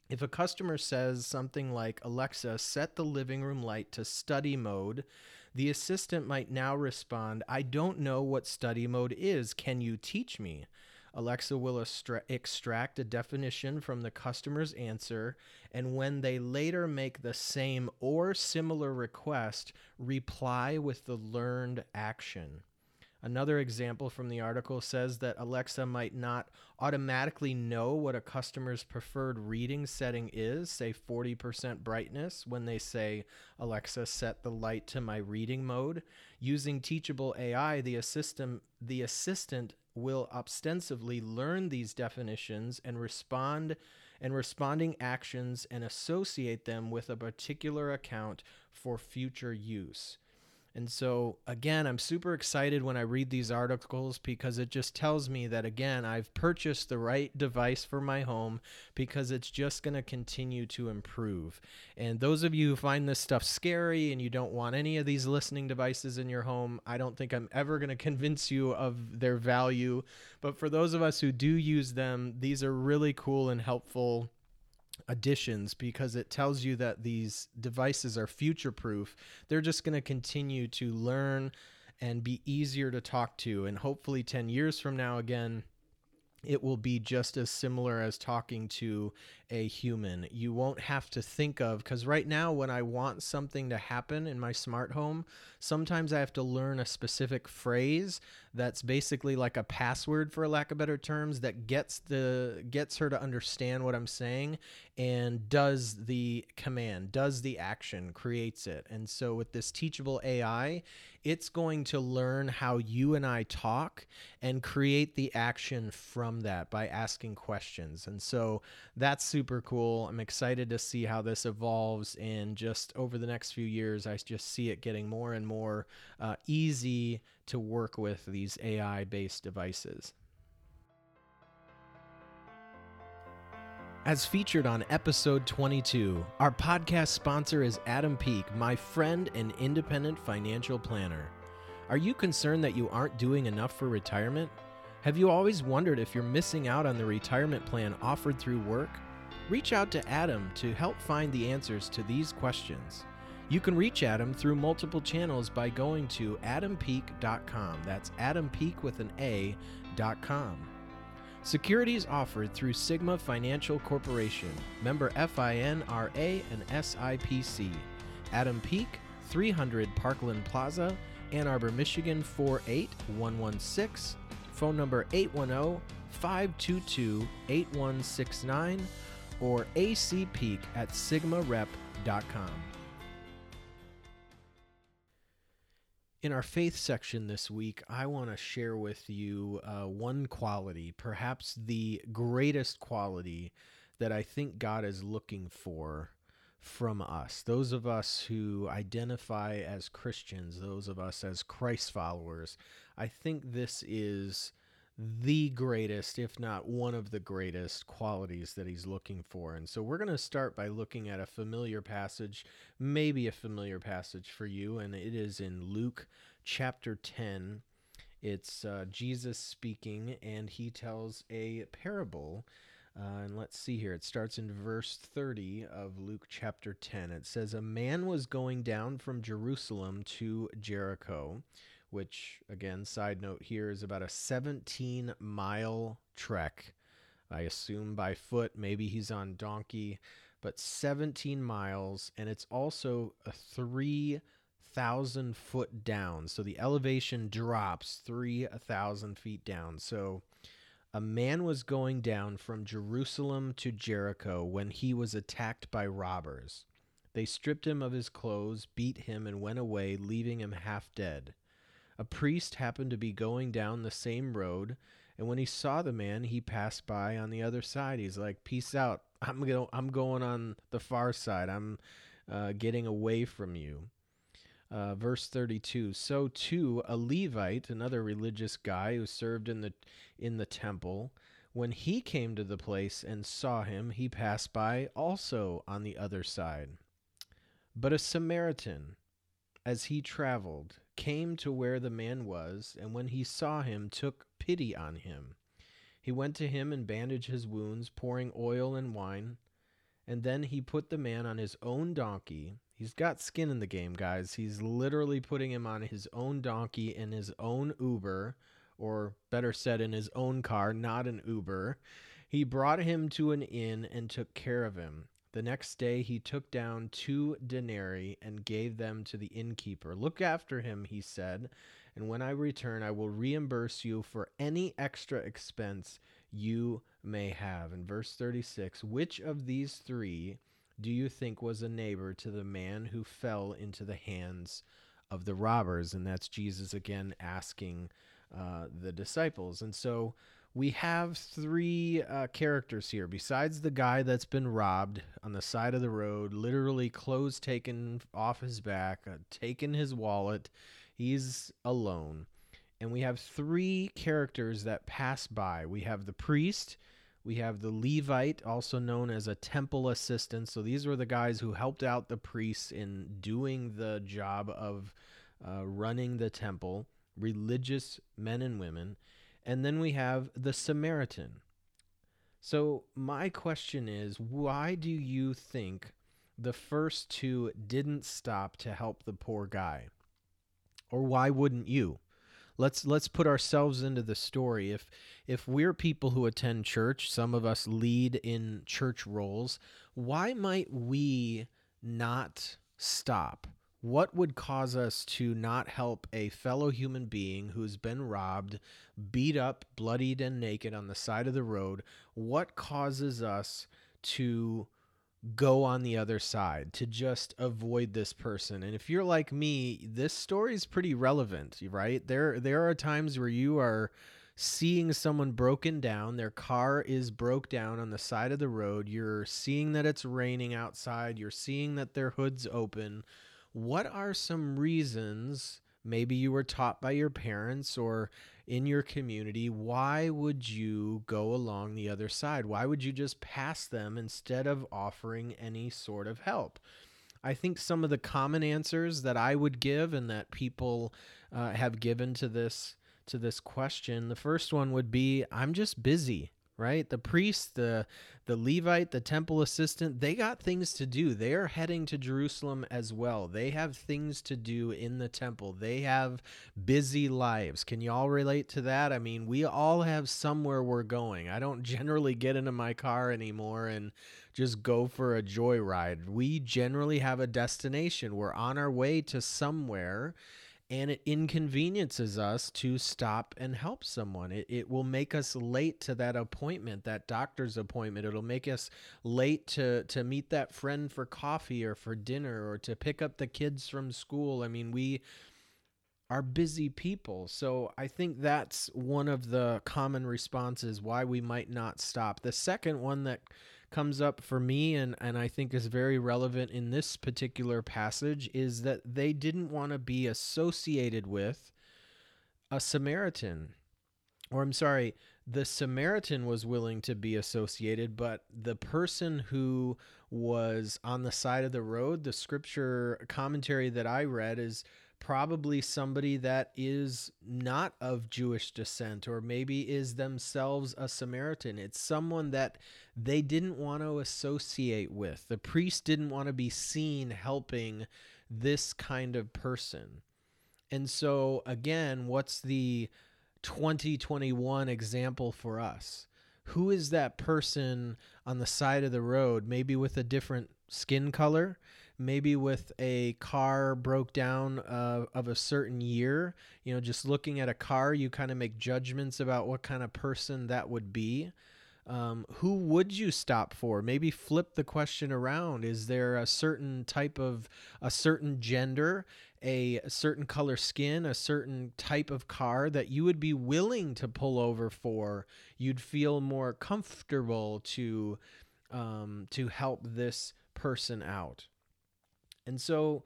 if a customer says something like alexa set the living room light to study mode the assistant might now respond i don't know what study mode is can you teach me Alexa will extra- extract a definition from the customer's answer, and when they later make the same or similar request, reply with the learned action. Another example from the article says that Alexa might not automatically know what a customer's preferred reading setting is, say 40% brightness, when they say, Alexa, set the light to my reading mode. Using teachable AI, the assistant, the assistant will ostensibly learn these definitions and respond and responding actions and associate them with a particular account for future use. And so, again, I'm super excited when I read these articles because it just tells me that, again, I've purchased the right device for my home because it's just going to continue to improve. And those of you who find this stuff scary and you don't want any of these listening devices in your home, I don't think I'm ever going to convince you of their value. But for those of us who do use them, these are really cool and helpful additions because it tells you that these devices are future proof. They're just going to continue to learn and be easier to talk to. And hopefully, 10 years from now, again, it will be just as similar as talking to a human. You won't have to think of, because right now, when I want something to happen in my smart home, sometimes I have to learn a specific phrase that's basically like a password, for lack of better terms, that gets the gets her to understand what I'm saying and does the command, does the action, creates it. And so with this teachable AI, it's going to learn how you and I talk and create the action from that by asking questions. And so that's super cool. I'm excited to see how this evolves. And just over the next few years, I just see it getting more and more uh, easy to work with these AI based devices. As featured on episode 22, our podcast sponsor is Adam Peak, my friend and independent financial planner. Are you concerned that you aren't doing enough for retirement? Have you always wondered if you're missing out on the retirement plan offered through work? Reach out to Adam to help find the answers to these questions. You can reach Adam through multiple channels by going to adampeak.com. That's adampeak with an A.com. Securities offered through Sigma Financial Corporation, member FINRA and SIPC. Adam Peak, 300 Parkland Plaza, Ann Arbor, Michigan 48116. Phone number 810 522 8169 or acpeak at sigmarep.com. In our faith section this week, I want to share with you uh, one quality, perhaps the greatest quality that I think God is looking for from us. Those of us who identify as Christians, those of us as Christ followers, I think this is the greatest, if not one of the greatest qualities that he's looking for. And so we're going to start by looking at a familiar passage, maybe a familiar passage for you, and it is in Luke chapter 10. It's uh, Jesus speaking, and he tells a parable. Uh, and let's see here. It starts in verse 30 of Luke chapter 10. It says, A man was going down from Jerusalem to Jericho which, again, side note here, is about a 17 mile trek. I assume by foot, maybe he's on donkey, but 17 miles, and it's also a 3,000 foot down. So the elevation drops 3,000 feet down. So a man was going down from Jerusalem to Jericho when he was attacked by robbers. They stripped him of his clothes, beat him, and went away, leaving him half dead. A priest happened to be going down the same road, and when he saw the man, he passed by on the other side. He's like, "Peace out. I'm going. I'm going on the far side. I'm uh, getting away from you." Uh, verse 32 so too a levite another religious guy who served in the in the temple when he came to the place and saw him he passed by also on the other side but a samaritan as he traveled came to where the man was, and when he saw him, took pity on him. He went to him and bandaged his wounds, pouring oil and wine. And then he put the man on his own donkey. He's got skin in the game, guys. He's literally putting him on his own donkey in his own Uber, or better said, in his own car, not an Uber. He brought him to an inn and took care of him. The next day he took down two denarii and gave them to the innkeeper. Look after him, he said, and when I return, I will reimburse you for any extra expense you may have. In verse 36, which of these three do you think was a neighbor to the man who fell into the hands of the robbers? And that's Jesus again asking uh, the disciples. And so we have three uh, characters here. Besides the guy that's been robbed on the side of the road, literally clothes taken off his back, uh, taken his wallet, he's alone. And we have three characters that pass by. We have the priest, we have the Levite, also known as a temple assistant. So these were the guys who helped out the priests in doing the job of uh, running the temple, religious men and women. And then we have the Samaritan. So, my question is why do you think the first two didn't stop to help the poor guy? Or why wouldn't you? Let's let's put ourselves into the story. If if we're people who attend church, some of us lead in church roles, why might we not stop? What would cause us to not help a fellow human being who's been robbed, beat up, bloodied, and naked on the side of the road? What causes us to go on the other side, to just avoid this person? And if you're like me, this story is pretty relevant, right? There, there are times where you are seeing someone broken down, their car is broke down on the side of the road. You're seeing that it's raining outside, you're seeing that their hood's open what are some reasons maybe you were taught by your parents or in your community why would you go along the other side? Why would you just pass them instead of offering any sort of help? I think some of the common answers that i would give and that people uh, have given to this to this question the first one would be i'm just busy right? The priest, the the Levite, the temple assistant, they got things to do. They are heading to Jerusalem as well. They have things to do in the temple. They have busy lives. Can you all relate to that? I mean, we all have somewhere we're going. I don't generally get into my car anymore and just go for a joyride. We generally have a destination. We're on our way to somewhere and it inconveniences us to stop and help someone. It, it will make us late to that appointment, that doctor's appointment. It'll make us late to, to meet that friend for coffee or for dinner or to pick up the kids from school. I mean, we are busy people. So I think that's one of the common responses why we might not stop. The second one that comes up for me and, and I think is very relevant in this particular passage is that they didn't want to be associated with a Samaritan. Or I'm sorry, the Samaritan was willing to be associated, but the person who was on the side of the road, the scripture commentary that I read is probably somebody that is not of Jewish descent or maybe is themselves a Samaritan. It's someone that they didn't want to associate with. The priest didn't want to be seen helping this kind of person. And so, again, what's the 2021 example for us? Who is that person on the side of the road, maybe with a different skin color? Maybe with a car broke down uh, of a certain year, you know, just looking at a car, you kind of make judgments about what kind of person that would be. Um, who would you stop for? Maybe flip the question around. Is there a certain type of, a certain gender, a, a certain color skin, a certain type of car that you would be willing to pull over for? You'd feel more comfortable to, um, to help this person out. And so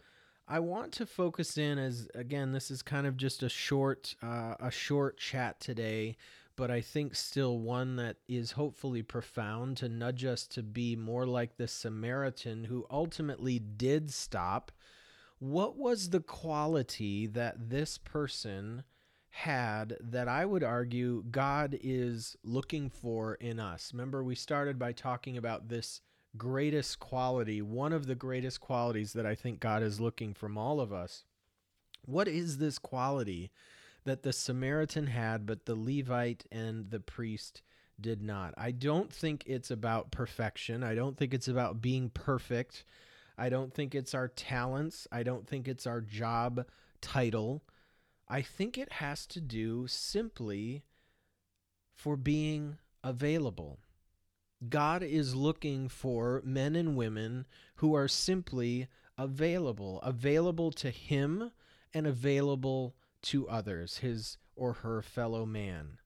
I want to focus in as again this is kind of just a short uh, a short chat today, but I think still one that is hopefully profound to nudge us to be more like the Samaritan who ultimately did stop. What was the quality that this person had that I would argue God is looking for in us? Remember, we started by talking about this greatest quality, one of the greatest qualities that I think God is looking from all of us. What is this quality that the Samaritan had, but the Levite and the priest did not? I don't think it's about perfection. I don't think it's about being perfect. I don't think it's our talents. I don't think it's our job title. I think it has to do simply for being available. God is looking for men and women who are simply available, available to Him and available to others, his or her fellow man.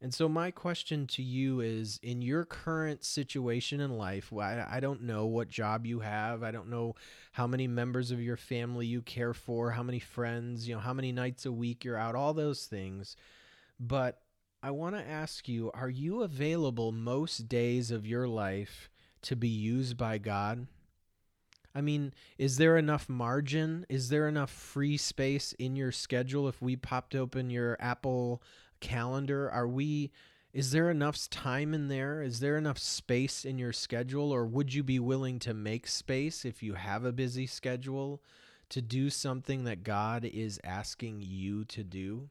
And so, my question to you is in your current situation in life, I, don't know what job you have. I don't know how many members of your family you care for, how many friends, you know, how many nights a week you're out, all those things. But I want to ask you are you available most days of your life to be used by God? I mean, is there enough margin? Is there enough free space in your schedule if we popped open your Apple calendar? Are we is there enough time in there? Is there enough space in your schedule or would you be willing to make space if you have a busy schedule to do something that God is asking you to do?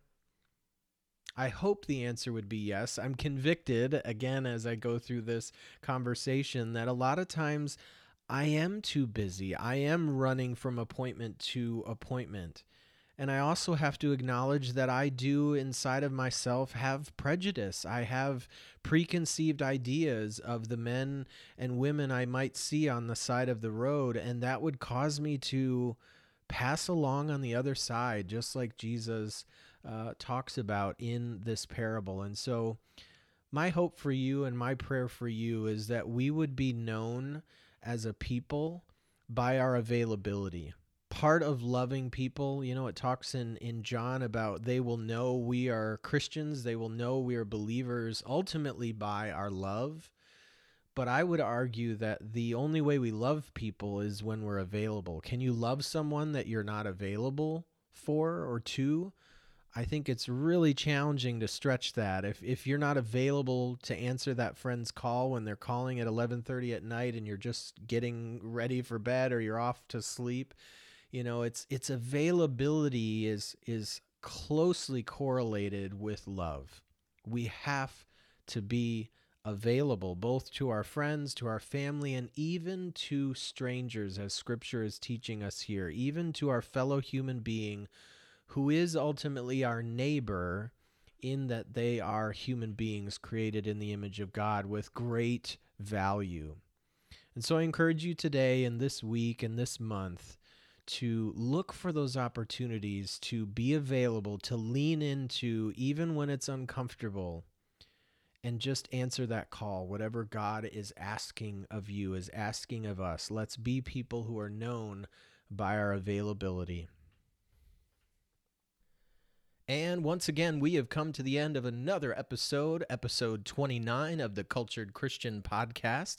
I hope the answer would be yes. I'm convicted, again, as I go through this conversation, that a lot of times I am too busy. I am running from appointment to appointment. And I also have to acknowledge that I do inside of myself have prejudice. I have preconceived ideas of the men and women I might see on the side of the road. And that would cause me to pass along on the other side, just like Jesus uh, talks about in this parable. And so, my hope for you and my prayer for you is that we would be known as a people by our availability. Part of loving people, you know, it talks in, in John about they will know we are Christians, they will know we are believers ultimately by our love. But I would argue that the only way we love people is when we're available. Can you love someone that you're not available for or to? I think it's really challenging to stretch that. If if you're not available to answer that friend's call when they're calling at 11:30 at night and you're just getting ready for bed or you're off to sleep, you know, it's its availability is is closely correlated with love. We have to be available both to our friends, to our family, and even to strangers, as scripture is teaching us here, even to our fellow human being who is ultimately our neighbor in that they are human beings created in the image of God with great value. And so I encourage you today and this week and this month to look for those opportunities to be available, to lean into, even when it's uncomfortable, and just answer that call. Whatever God is asking of you, is asking of us. Let's be people who are known by our availability. And once again, we have come to the end of another episode, episode 29 of the Cultured Christian Podcast.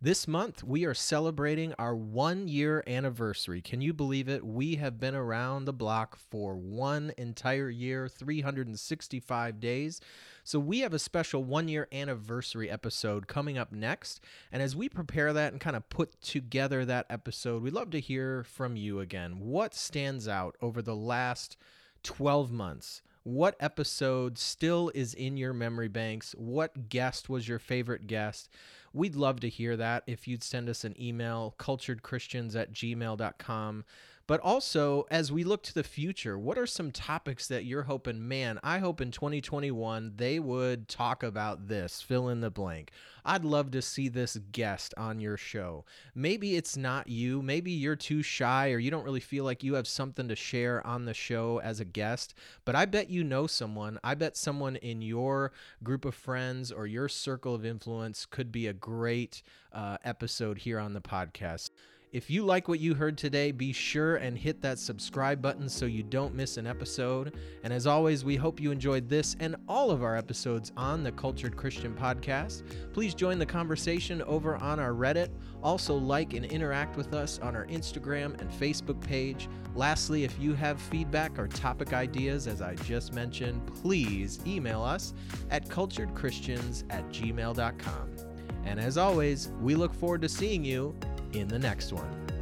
This month, we are celebrating our one year anniversary. Can you believe it? We have been around the block for one entire year, 365 days. So, we have a special one year anniversary episode coming up next. And as we prepare that and kind of put together that episode, we'd love to hear from you again. What stands out over the last 12 months. What episode still is in your memory banks? What guest was your favorite guest? We'd love to hear that if you'd send us an email, culturedchristians at gmail.com. But also, as we look to the future, what are some topics that you're hoping, man, I hope in 2021 they would talk about this, fill in the blank. I'd love to see this guest on your show. Maybe it's not you, maybe you're too shy or you don't really feel like you have something to share on the show as a guest, but I bet you know someone. I bet someone in your group of friends or your circle of influence could be a great uh, episode here on the podcast. If you like what you heard today, be sure and hit that subscribe button so you don't miss an episode. And as always, we hope you enjoyed this and all of our episodes on the Cultured Christian Podcast. Please join the conversation over on our Reddit. Also, like and interact with us on our Instagram and Facebook page. Lastly, if you have feedback or topic ideas, as I just mentioned, please email us at culturedchristians at gmail.com. And as always, we look forward to seeing you in the next one.